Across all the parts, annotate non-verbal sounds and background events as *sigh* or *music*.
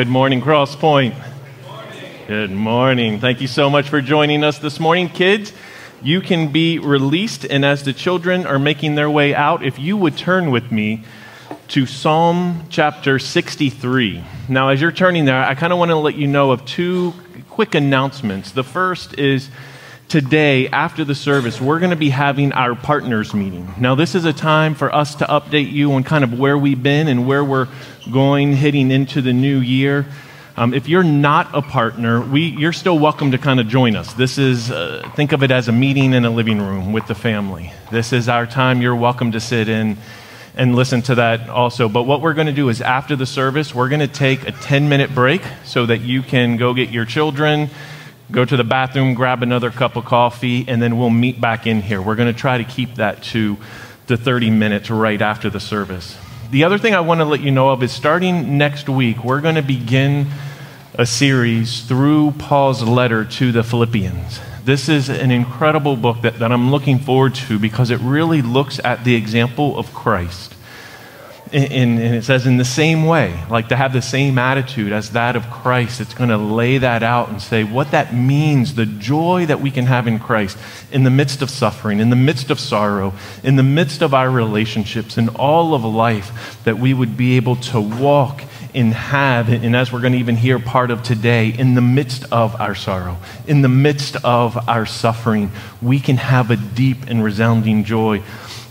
Good morning, Cross Point. Good morning. Thank you so much for joining us this morning. Kids, you can be released, and as the children are making their way out, if you would turn with me to Psalm chapter 63. Now, as you're turning there, I kind of want to let you know of two quick announcements. The first is today, after the service, we're going to be having our partners meeting. Now, this is a time for us to update you on kind of where we've been and where we're going heading into the new year. Um, if you're not a partner, we, you're still welcome to kind of join us. This is, uh, think of it as a meeting in a living room with the family. This is our time. You're welcome to sit in and listen to that also. But what we're going to do is after the service, we're going to take a 10 minute break so that you can go get your children, go to the bathroom, grab another cup of coffee, and then we'll meet back in here. We're going to try to keep that to the 30 minutes right after the service. The other thing I want to let you know of is starting next week, we're going to begin a series through Paul's letter to the Philippians. This is an incredible book that, that I'm looking forward to because it really looks at the example of Christ. And, it says, in the same way, like to have the same attitude as that of Christ, it's going to lay that out and say what that means, the joy that we can have in Christ in the midst of suffering, in the midst of sorrow, in the midst of our relationships, in all of life, that we would be able to walk and have, and as we're going to even hear part of today, in the midst of our sorrow, in the midst of our suffering, we can have a deep and resounding joy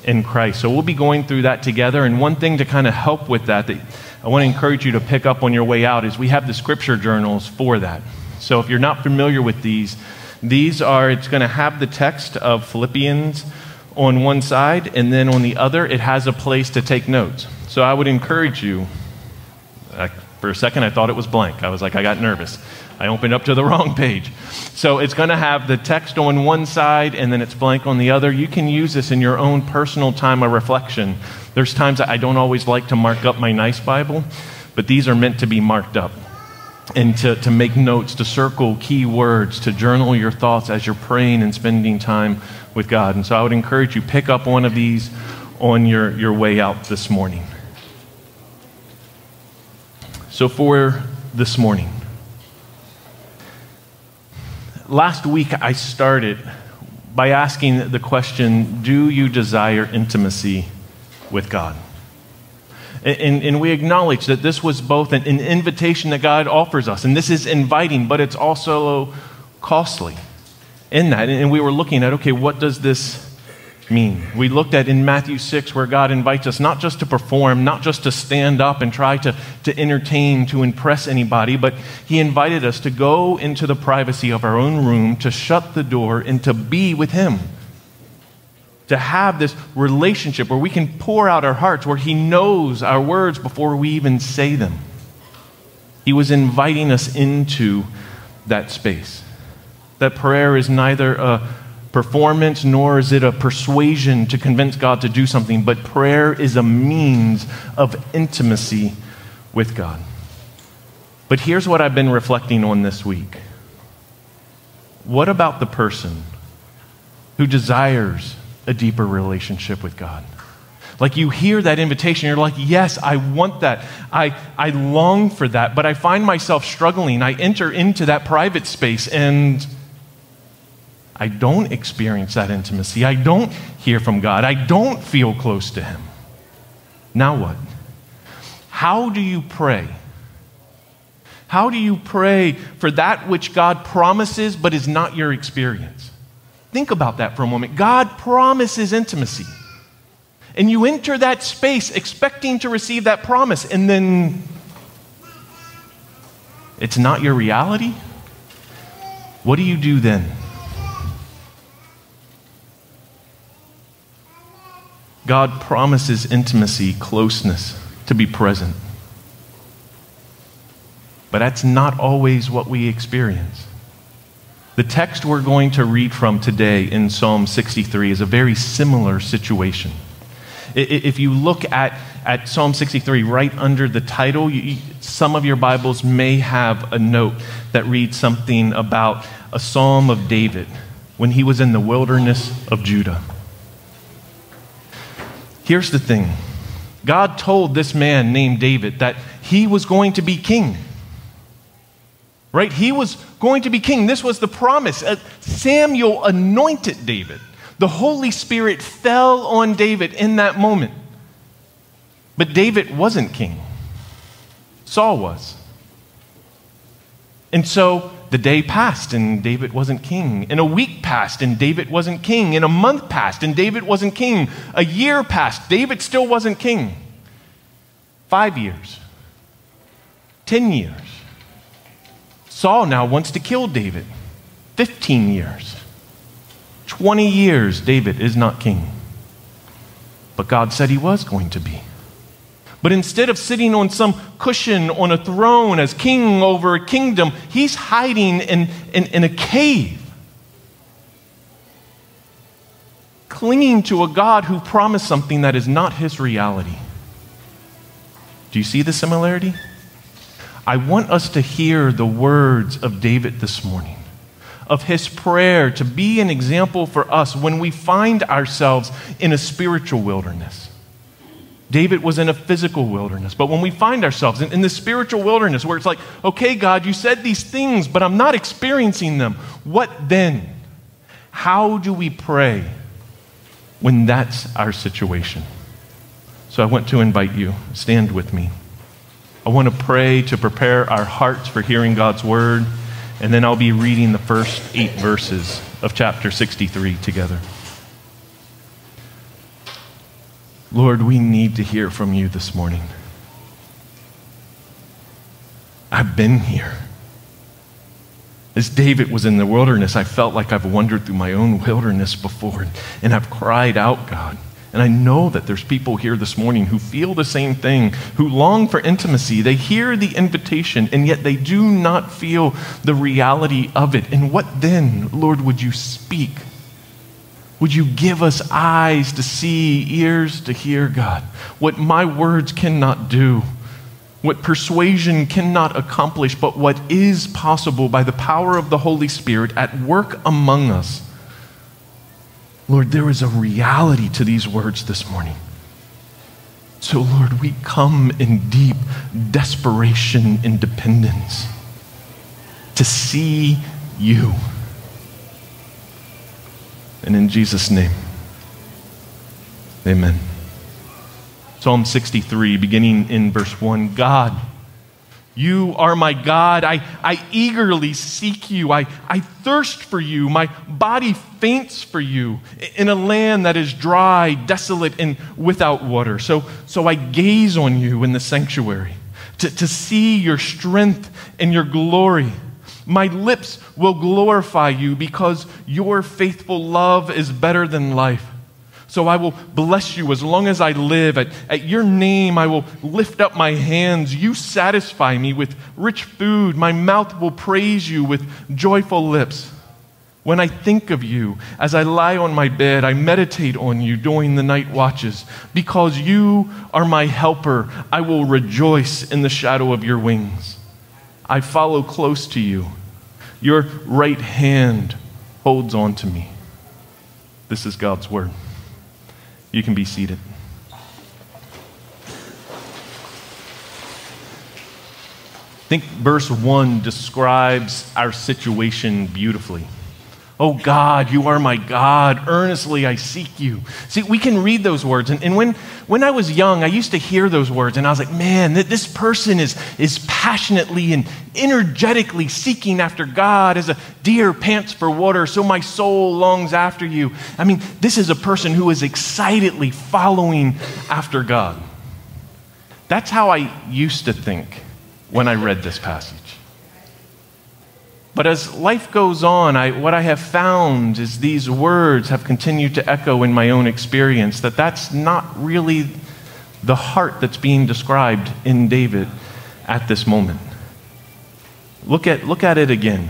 in Christ. So we'll be going through that together. And one thing to kind of help with that, that I want to encourage you to pick up on your way out is we have the scripture journals for that. So if you're not familiar with these, these are, it's going to have the text of Philippians on one side, and then on the other, it has a place to take notes. So I would encourage you, I, for a second, I thought it was blank. I was like, I got nervous. I opened up to the *laughs* wrong page. So it's going to have the text on one side and then it's blank on the other. You can use this in your own personal time of reflection. There's times I don't always like to mark up my nice Bible, but these are meant to be marked up and to, to make notes, to circle key words, to journal your thoughts as you're praying and spending time with God. And so I would encourage you, pick up one of these on your, your way out this morning. So for this morning, last week I started by asking the question Do you desire intimacy with God? And, and, we acknowledge that this was both an, an invitation that God offers us, and this is inviting, but it's also costly in that. And we were looking at okay, what does this mean? We looked at in Matthew 6 where God invites us not just to perform, not just to stand up and try to, to entertain, to impress anybody, but He invited us to go into the privacy of our own room, to shut the door, and to be with Him. To have this relationship where we can pour out our hearts, where He knows our words before we even say them. He was inviting us into that space. That prayer is neither a performance, nor is it a persuasion to convince God to do something, but prayer is a means of intimacy with God. But here's what I've been reflecting on this week. What about the person who desires a deeper relationship with God? Like you hear that invitation, you're like, yes, I want that. I, I long for that, but I find myself struggling. I enter into that private space and I don't experience that intimacy. I don't hear from God. I don't feel close to Him. Now what? How do you pray? How do you pray for that which God promises but is not your experience? Think about that for a moment. God promises intimacy. And you enter that space expecting to receive that promise, and then it's not your reality? What do you do then? God promises intimacy, closeness, to be present. But that's not always what we experience. The text we're going to read from today in Psalm 63 is a very similar situation. If you look at, at Psalm 63 right under the title, you, some of your Bibles may have a note that reads something about a psalm of David when he was in the wilderness of Judah. Here's the thing God told this man named David that he was going to be king. right? He was going to be king. This was the promise. Uh, Samuel anointed David. The Holy Spirit fell on David in that moment. But David wasn't king, Saul was. And so the day passed and David wasn't king. And a week passed and David wasn't king. And a month passed and David wasn't king. A year passed, David still wasn't king. Five years, 10 years. Saul now wants to kill David. 15 years. 20 years, David is not king. But God said he was going to be. But instead of sitting on some cushion on a throne as king over a kingdom, he's hiding in, in, in a cave, clinging to a God who promised something that is not his reality. Do you see the similarity? I want us to hear the words of David this morning, of his prayer to be an example for us when we find ourselves in a spiritual wilderness. David was in a physical wilderness. But when we find ourselves in, in, the spiritual wilderness where it's like, okay, God, you said these things, but I'm not experiencing them, what then? How do we pray when that's our situation? So I want to invite you, stand with me. I want to pray to prepare our hearts for hearing God's word, and then I'll be reading the first eight verses of chapter 63 together. Lord, we need to hear from you this morning. I've been here. As David was in the wilderness, I felt like I've wandered through my own wilderness before and I've cried out, God. And I know that there's people here this morning who feel the same thing, who long for intimacy. They hear the invitation, and yet they do not feel the reality of it. And what then, Lord, would you speak? Would you give us eyes to see, ears to hear, God, what my words cannot do, what persuasion cannot accomplish, but what is possible by the power of the Holy Spirit at work among us? Lord, there is a reality to these words this morning. So, Lord, we come in deep desperation and dependence to see you. And in Jesus' name, amen. Psalm 63, beginning in verse 1 God, you are my God. I, I eagerly seek you. I, I thirst for you. My body faints for you in a land that is dry, desolate, and without water. So, so I gaze on you in the sanctuary to, to see your strength and your glory. My lips will glorify you because your faithful love is better than life. So I will bless you as long as I live. At, at your name, I will lift up my hands. You satisfy me with rich food. My mouth will praise you with joyful lips. When I think of you, as I lie on my bed, I meditate on you during the night watches. Because you are my helper, I will rejoice in the shadow of your wings. I follow close to you your right hand holds on to me. This is God's word. You can be seated. I think verse 1 describes our situation beautifully. Oh God, you are my God. Earnestly I seek you. See, we can read those words. And, and when, when I was young, I used to hear those words, and I was like, man, this person is, is passionately and energetically seeking after God as a deer pants for water, so my soul longs after you. I mean, this is a person who is excitedly following after God. That's how I used to think when I read this passage. But as life goes on, I, what I have found is these words have continued to echo in my own experience that that's not really the heart that's being described in David at this moment. Look at, look at it again.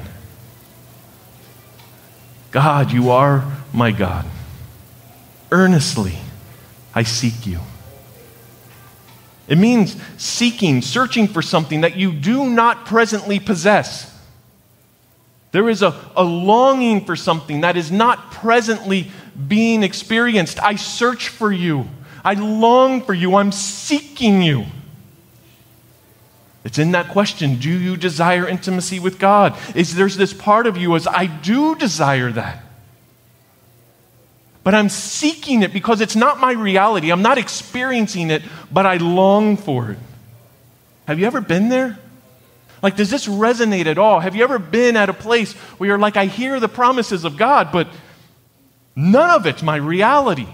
God, you are my God. Earnestly, I seek you. It means seeking, searching for something that you do not presently possess. There is a, a longing for something that is not presently being experienced. I search for you. I long for you. I'm seeking you. It's in that question do you desire intimacy with God? Is there's this part of you as I do desire that. But I'm seeking it because it's not my reality. I'm not experiencing it, but I long for it. Have you ever been there? Like, does this resonate at all? Have you ever been at a place where you're like, I hear the promises of God, but none of it's my reality?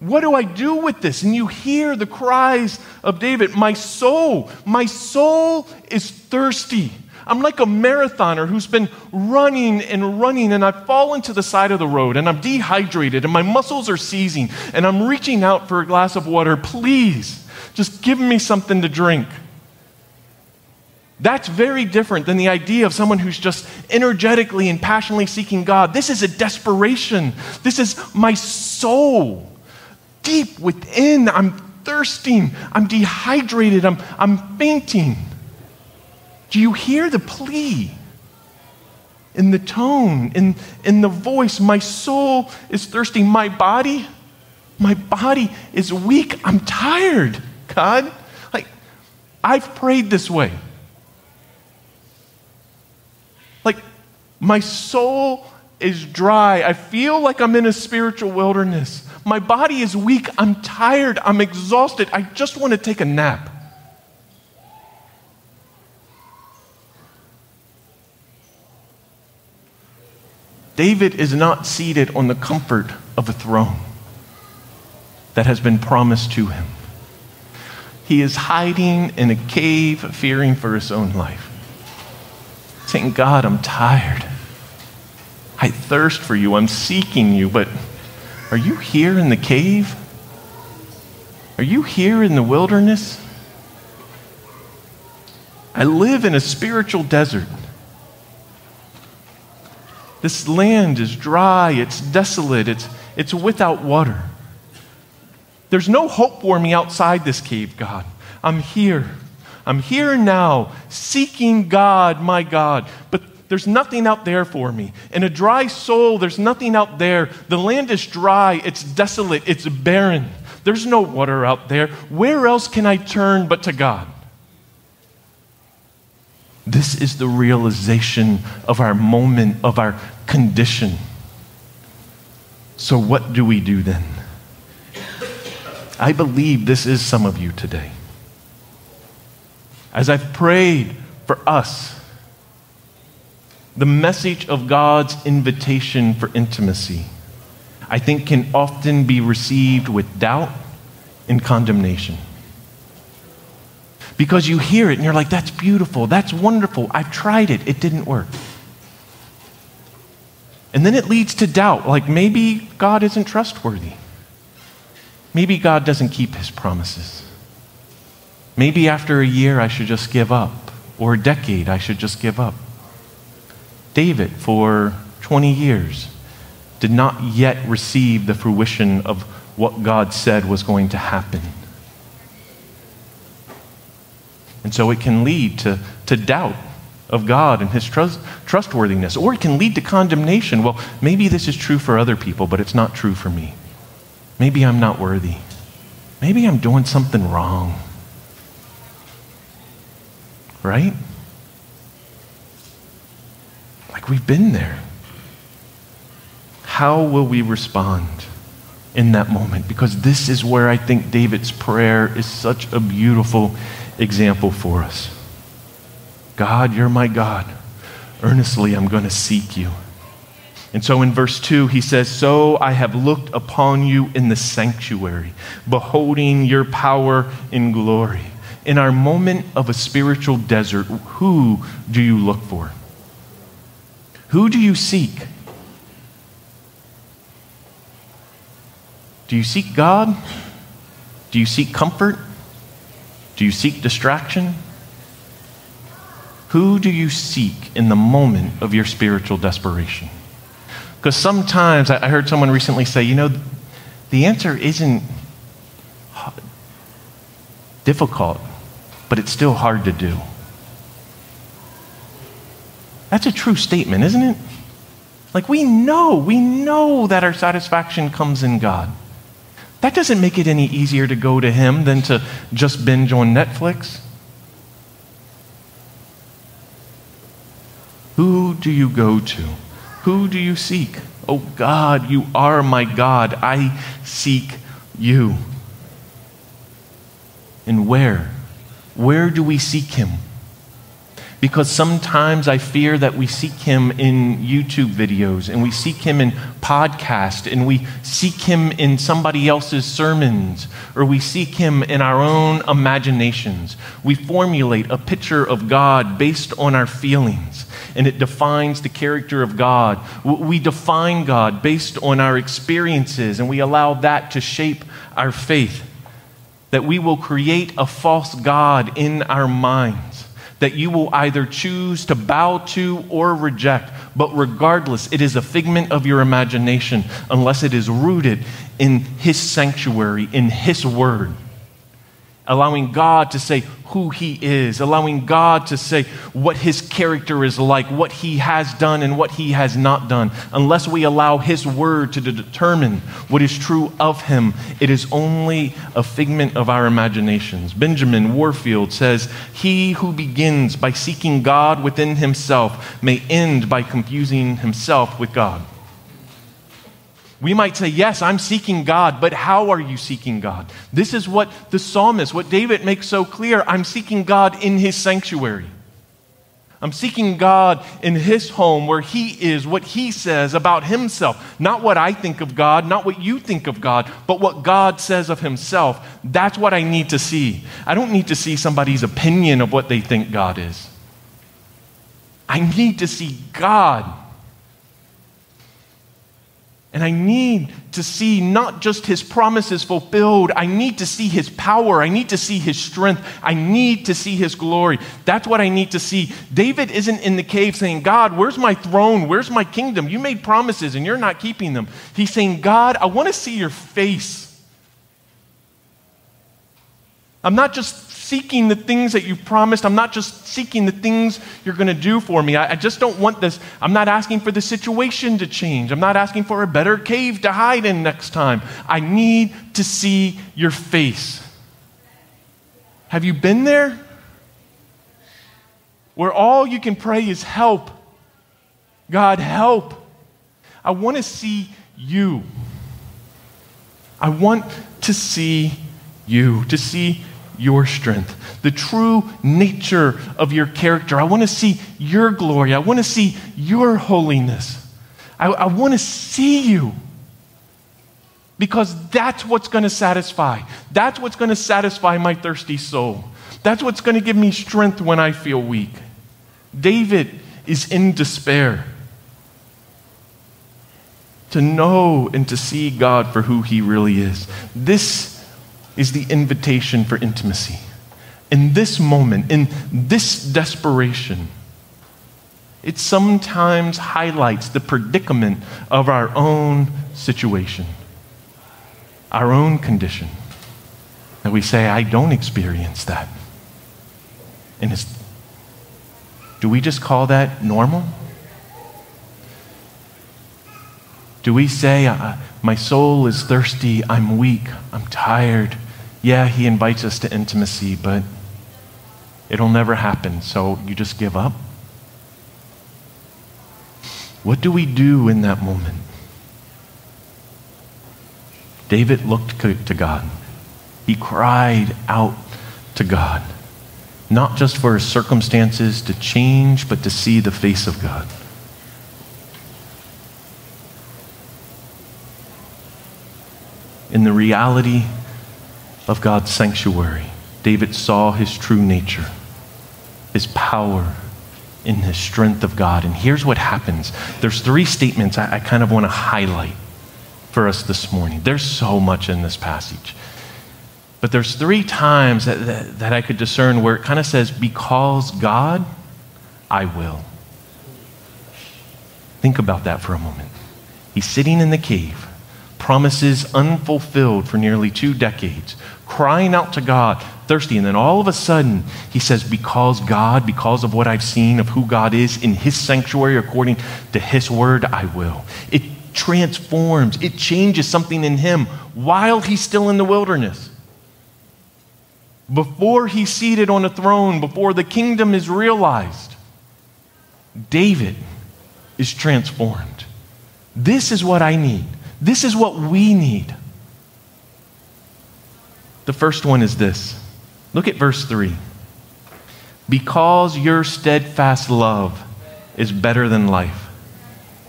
What do I do with this? And you hear the cries of David My soul, my soul is thirsty. I'm like a marathoner who's been running and running, and I fall into the side of the road, and I'm dehydrated, and my muscles are seizing, and I'm reaching out for a glass of water. Please, just give me something to drink. That's very different than the idea of someone who's just energetically and passionately seeking God. This is a desperation. This is my soul deep within. I'm thirsting. I'm dehydrated. I'm, I'm fainting. Do you hear the plea? In the tone, in, in the voice, my soul is thirsty. My body, my body is weak. I'm tired, God. Like, I've prayed this way. Like, my soul is dry. I feel like I'm in a spiritual wilderness. My body is weak. I'm tired. I'm exhausted. I just want to take a nap. David is not seated on the comfort of a throne that has been promised to him. He is hiding in a cave, fearing for his own life. Saying, God, I'm tired. I thirst for you. I'm seeking you, but are you here in the cave? Are you here in the wilderness? I live in a spiritual desert. This land is dry, it's desolate, it's, it's without water. There's no hope for me outside this cave, God. I'm here. I'm here now, seeking God, my God. But there's nothing out there for me. In a dry soul, there's nothing out there. The land is dry, it's desolate, it's barren. There's no water out there. Where else can I turn but to God? This is the realization of our moment, of our condition. So, what do we do then? I believe this is some of you today. As I've prayed for us, the message of God's invitation for intimacy, I think, can often be received with doubt and condemnation. Because you hear it and you're like, that's beautiful, that's wonderful, I've tried it, it didn't work. And then it leads to doubt, like maybe God isn't trustworthy. Maybe God doesn't keep his promises. Maybe after a year I should just give up, or a decade I should just give up. David, for 20 years, did not yet receive the fruition of what God said was going to happen. And so it can lead to, to doubt of God and his trust, trustworthiness, or it can lead to condemnation. Well, maybe this is true for other people, but it's not true for me. Maybe I'm not worthy. Maybe I'm doing something wrong. Right? Like we've been there. How will we respond in that moment? Because this is where I think David's prayer is such a beautiful example for us. God, you're my God. Earnestly, I'm going to seek you. And so in verse 2, he says, So I have looked upon you in the sanctuary, beholding your power in glory. In our moment of a spiritual desert, who do you look for? Who do you seek? Do you seek God? Do you seek comfort? Do you seek distraction? Who do you seek in the moment of your spiritual desperation? Because sometimes I heard someone recently say, you know, the answer isn't difficult, but it's still hard to do. That's a true statement, isn't it? Like we know, we know that our satisfaction comes in God. That doesn't make it any easier to go to Him than to just binge on Netflix. Who do you go to? Who do you seek? Oh God, you are my God. I seek you. And where? Where do we seek him? Because sometimes I fear that we seek him in YouTube videos and we seek him in podcasts and we seek him in somebody else's sermons or we seek him in our own imaginations. We formulate a picture of God based on our feelings and it defines the character of God. We define God based on our experiences and we allow that to shape our faith. That we will create a false God in our minds that you will either choose to bow to or reject. But regardless, it is a figment of your imagination unless it is rooted in His sanctuary, in His word allowing God to say who He is, allowing God to say what His character is like, what He has done and what He has not done. Unless we allow His word to determine what is true of Him, it is only a figment of our imaginations. Benjamin Warfield says, He who begins by seeking God within himself may end by confusing himself with God. We might say, Yes, I'm seeking God, but how are you seeking God? This is what the psalmist, what David makes so clear. I'm seeking God in his sanctuary. I'm seeking God in his home where he is, what he says about himself. Not what I think of God, not what you think of God, but what God says of himself. That's what I need to see. I don't need to see somebody's opinion of what they think God is. I need to see God and I need to see not just his promises fulfilled, I need to see his power. I need to see his strength. I need to see his glory. That's what I need to see. David isn't in the cave saying, God, where's my throne? Where's my kingdom? You made promises and you're not keeping them. He's saying, God, I want to see your face. I'm not just seeking the things that you've promised. I'm not just seeking the things you're going to do for me. I, I, just don't want this. I'm not asking for the situation to change. I'm not asking for a better cave to hide in next time. I need to see your face. Have you been there? Where all you can pray is help. God, help. I want to see you. I want to see you, to see your strength, the true nature of your character. I want to see your glory. I want to see your holiness. I, I want to see you because that's what's going to satisfy. That's what's going to satisfy my thirsty soul. That's what's going to give me strength when I feel weak. David is in despair. To know and to see God for who he really is. This is the invitation for intimacy. In this moment, in this desperation, it sometimes highlights the predicament of our own situation, our own condition. That we say, I don't experience that. And it's, do we just call that normal? Do we say, My soul is thirsty, I'm weak, I'm tired, yeah, he invites us to intimacy, but it'll never happen, so you just give up? What do we do in that moment? David looked to God. He cried out to God, not just for his circumstances to change, but to see the face of God. In the reality of God's sanctuary, David saw his true nature, his power, in the strength of God. And here's what happens there's three statements I, I kind of want to highlight for us this morning. There's so much in this passage. But there's three times that, that, that I could discern where it kind of says, Because God, I will. Think about that for a moment. He's sitting in the cave, promises unfulfilled for nearly two decades crying out to God, thirsty. And then all of a sudden, he says, Because God, because of what I've seen of who God is in his sanctuary, according to his word, I will. It transforms, it changes something in him while he's still in the wilderness. Before he's seated on a throne, before the kingdom is realized, David is transformed. This is what I need. This is what we need. The first one is this. Look at verse 3. Because your steadfast love is better than life,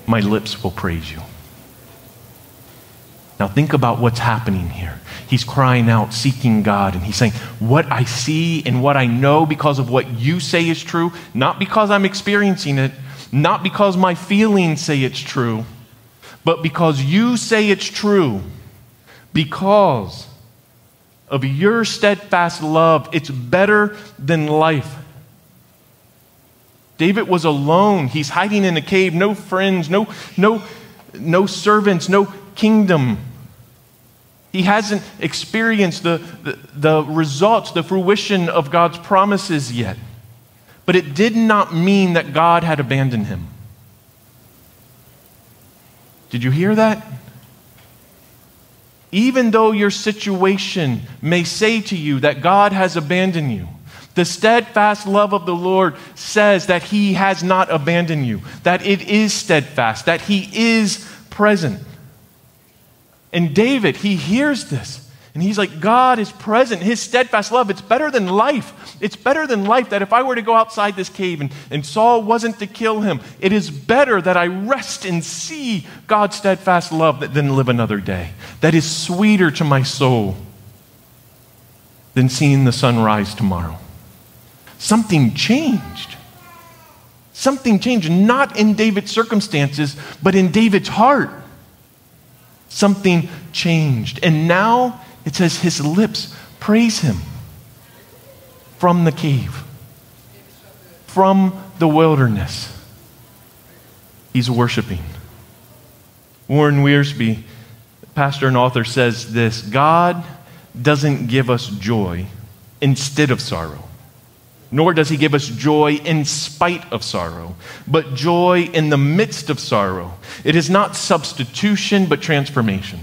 my lips will praise you. Now, think about what's happening here. He's crying out, seeking God, and he's saying, What I see and what I know because of what you say is true, not because I'm experiencing it, not because my feelings say it's true, but because you say it's true, because of your steadfast love, it's better than life. David was alone. He's hiding in a cave, no friends, no, no, no servants, no kingdom. He hasn't experienced the, the, the, results, the fruition of God's promises yet. But it did not mean that God had abandoned him. Did you hear that? Even though your situation may say to you that God has abandoned you, the steadfast love of the Lord says that He has not abandoned you, that it is steadfast, that He is present. And David, he hears this. And he's like, God is present. His steadfast love, it's better than life. It's better than life that if I were to go outside this cave and, and Saul wasn't to kill him, it is better that I rest and see God's steadfast love than live another day. That is sweeter to my soul than seeing the sun rise tomorrow. Something changed. Something changed, not in David's circumstances, but in David's heart. Something changed. And now it says his lips praise him from the cave, from the wilderness. He's worshiping. Warren Wiersbe, pastor and author, says this God doesn't give us joy instead of sorrow, nor does he give us joy in spite of sorrow, but joy in the midst of sorrow. It is not substitution, but transformation.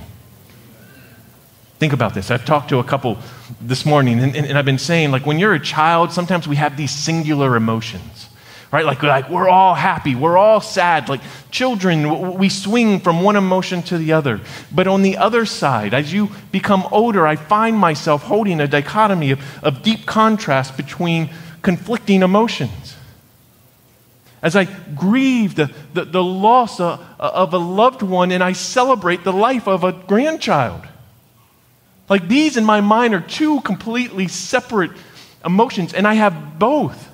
Think about this. I've talked to a couple this morning, and, and, and, I've been saying, like, when you're a child, sometimes we have these singular emotions, right? Like, like, we're all happy, we're all sad. Like, children, we swing from one emotion to the other. But on the other side, as you become older, I find myself holding a dichotomy of, of deep contrast between conflicting emotions. As I grieve the, the, the loss of, of a loved one and I celebrate the life of a grandchild. Like these in my mind are two completely separate emotions, and I have both.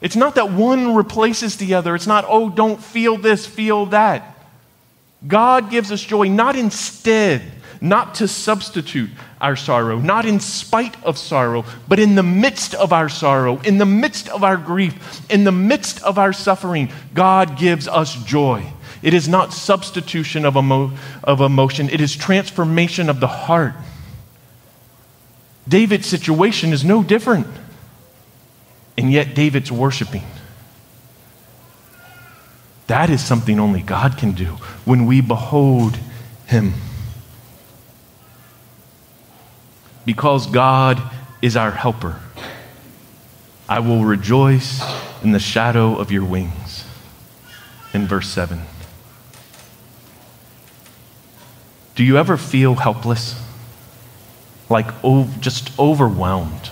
It's not that one replaces the other. It's not, oh, don't feel this, feel that. God gives us joy not instead, not to substitute our sorrow, not in spite of sorrow, but in the midst of our sorrow, in the midst of our grief, in the midst of our suffering, God gives us joy. It is not substitution of, emo- of emotion, it is transformation of the heart. David's situation is no different, and yet David's worshiping. That is something only God can do when we behold Him. Because God is our helper, I will rejoice in the shadow of your wings. In verse 7. Do you ever feel helpless? Like oh, just overwhelmed?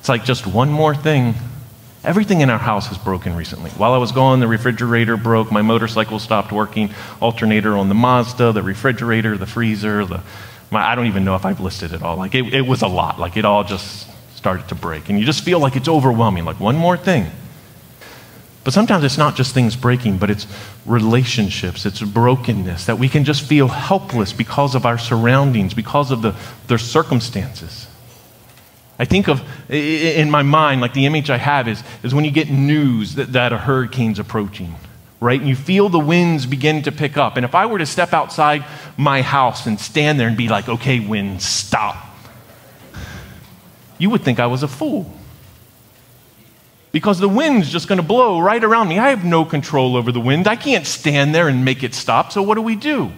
It's like just one more thing. Everything in our house has broken recently. While I was gone, the refrigerator broke, my motorcycle stopped working, alternator on the Mazda, the refrigerator, the freezer, the, my, I don't even know if I've listed it all. Like it, it was a lot. Like it all just started to break. And you just feel like it's overwhelming. Like one more thing. But sometimes it's not just things breaking, but it's relationships, it's brokenness, that we can just feel helpless because of our surroundings, because of the, their circumstances. I think of, in my mind, like the image I have is, is when you get news that, that a hurricane's approaching, right? And you feel the winds begin to pick up. And if I were to step outside my house and stand there and be like, okay, wind, stop, you would think I was a fool because the wind's just going to blow right around me. I have no control over the wind. I can't stand there and make it stop. So, what do we do?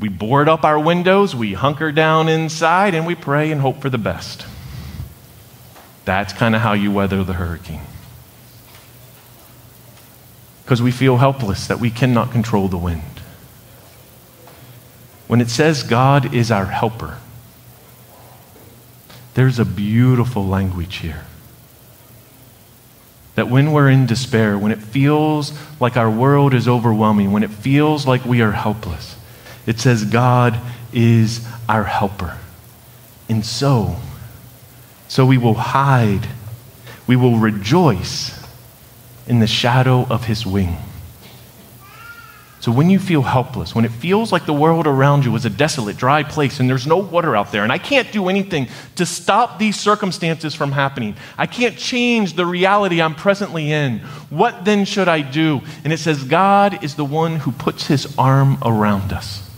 We board up our windows, we hunker down inside, and we pray and hope for the best. That's kind of how you weather the hurricane. because we feel helpless, that we cannot control the wind. When it says God is our helper, there's a beautiful language here. That when we're in despair, when it feels like our world is overwhelming, when it feels like we are helpless, it says God is our helper. And so, so we will hide, we will rejoice in the shadow of his wing. So when you feel helpless, when it feels like the world around you is a desolate, dry place and there's no water out there, and I can't do anything to stop these circumstances from happening, I can't change the reality I'm presently in, what then should I do? And it says, God is the one who puts his arm around us.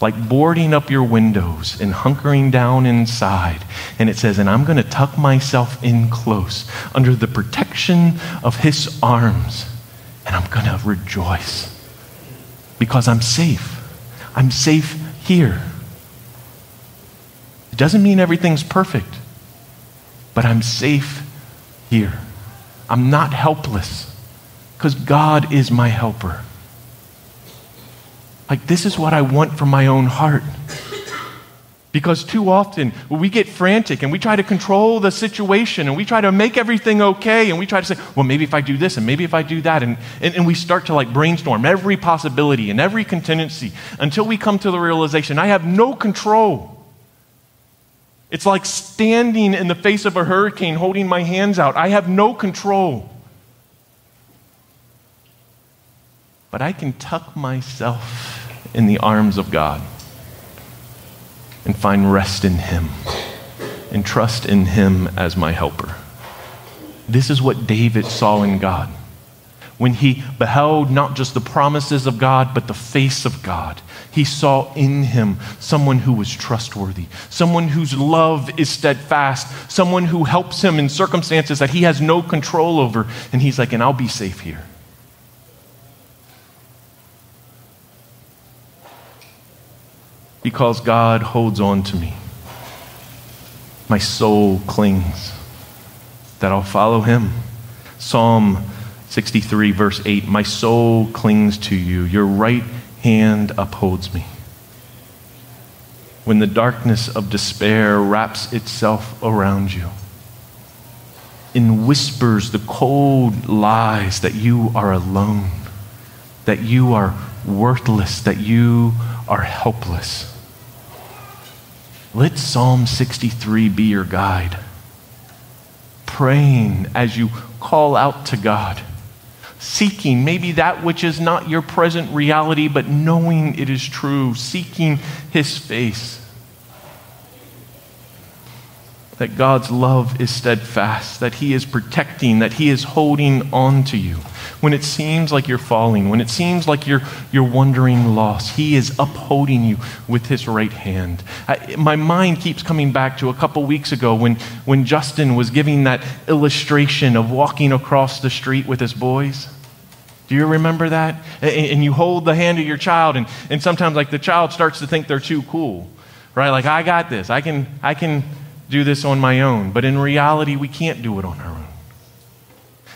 Like boarding up your windows and hunkering down inside. And it says, and I'm going to tuck myself in close under the protection of his arms and I'm going to rejoice because I'm safe. I'm safe here. It doesn't mean everything's perfect, but I'm safe here. I'm not helpless because God is my helper. Like, this is what I want from my own heart. Because too often we get frantic and we try to control the situation and we try to make everything okay and we try to say, well, maybe if I do this and maybe if I do that. And, and, and, we start to like brainstorm every possibility and every contingency until we come to the realization I have no control. It's like standing in the face of a hurricane holding my hands out. I have no control. But I can tuck myself in the arms of God and find rest in Him and trust in Him as my helper. This is what David saw in God. When he beheld not just the promises of God, but the face of God, he saw in him someone who was trustworthy, someone whose love is steadfast, someone who helps him in circumstances that he has no control over. And he's like, and I'll be safe here. Because God holds on to me. My soul clings that I'll follow him. Psalm 63, verse 8 My soul clings to you, your right hand upholds me. When the darkness of despair wraps itself around you and whispers the cold lies that you are alone, that you are worthless, that you are helpless. Let Psalm 63 be your guide. Praying as you call out to God, seeking maybe that which is not your present reality, but knowing it is true, seeking His face. That God's love is steadfast, that He is protecting, that He is holding on to you when it seems like you're falling, when it seems like you're, you're wandering lost, He is upholding you with His right hand. I, my mind keeps coming back to a couple weeks ago when, when Justin was giving that illustration of walking across the street with his boys. Do you remember that? And, and you hold the hand of your child, and, and sometimes, like, the child starts to think they're too cool, right? Like, I got this. I can, I can do this on my own. But in reality, we can't do it on our own.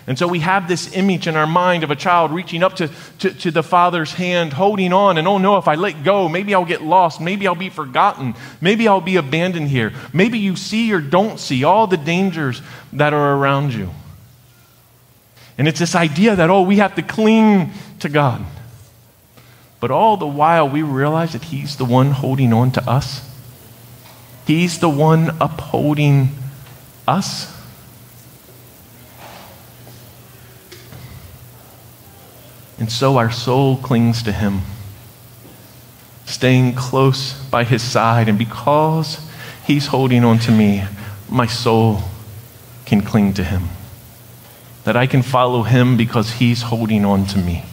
And so we have this image in our mind of a child reaching up to, to, to, the father's hand, holding on, and oh no, if I let go, maybe I'll get lost. Maybe I'll be forgotten. Maybe I'll be abandoned here. Maybe you see or don't see all the dangers that are around you. And it's this idea that, oh, we have to cling to God. But all the while, we realize that He's the one holding on to us, He's the one upholding us. And so our soul clings to him, staying close by his side. And because he's holding on to me, my soul can cling to him. That I can follow him because he's holding on to me.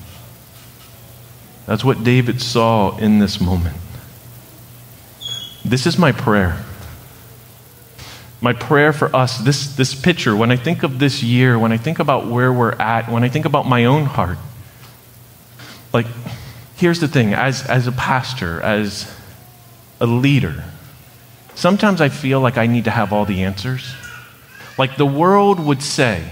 That's what David saw in this moment. This is my prayer. My prayer for us, this, this picture, when I think of this year, when I think about where we're at, when I think about my own heart, like, here's the thing as, as a pastor, as a leader, sometimes I feel like I need to have all the answers. Like, the world would say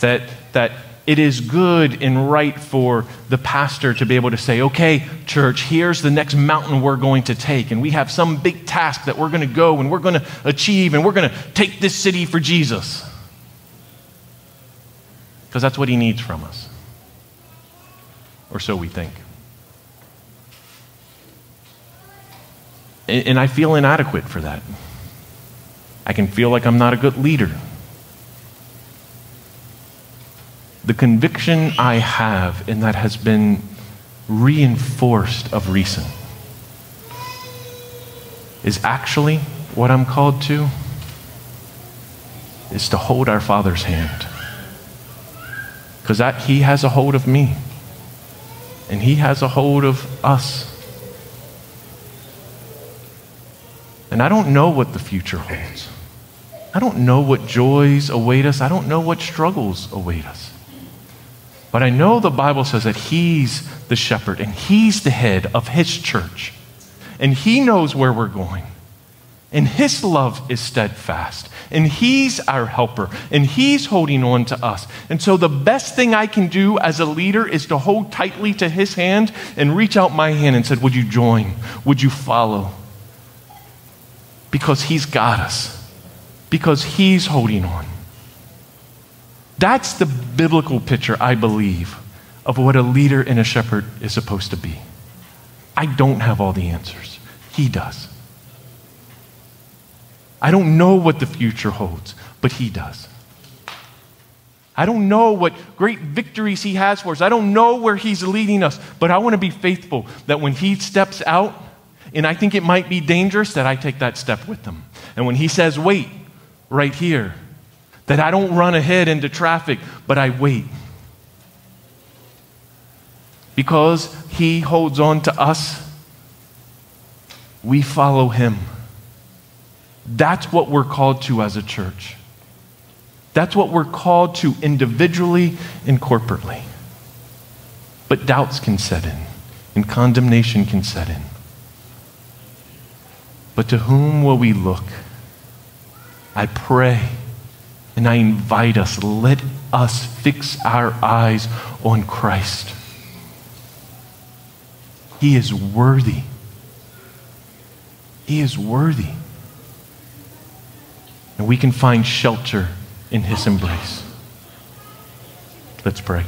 that, that it is good and right for the pastor to be able to say, okay, church, here's the next mountain we're going to take. And we have some big task that we're going to go and we're going to achieve and we're going to take this city for Jesus. Because that's what he needs from us. Or so we think. And I feel inadequate for that. I can feel like I'm not a good leader. the conviction I have, and that has been reinforced of recent, is actually what I'm called to is to hold our Father's hand. Because that He has a hold of me, and He has a hold of us. And I don't know what the future holds. I don't know what joys await us. I don't know what struggles await us. But I know the Bible says that He's the shepherd and He's the head of His church. And He knows where we're going. And His love is steadfast. And He's our helper. And He's holding on to us. And so the best thing I can do as a leader is to hold tightly to His hand and reach out my hand and said, Would you join? Would you follow? Because He's got us. Because He's holding on. That's the biblical picture, I believe, of what a leader and a shepherd is supposed to be. I don't have all the answers, He does. I don't know what the future holds, but He does. I don't know what great victories He has for us. I don't know where He's leading us, but I want to be faithful that when He steps out, and I think it might be dangerous, that I take that step with Him. And when He says, wait, right here, that I don't run ahead into traffic, but I wait. Because He holds on to us, we follow Him. That's what we're called to as a church. That's what we're called to individually and corporately. But doubts can set in, and condemnation can set in. But to whom will we look? I pray and I invite us, let us fix our eyes on Christ. He is worthy. He is worthy. And we can find shelter in His embrace. Let's pray.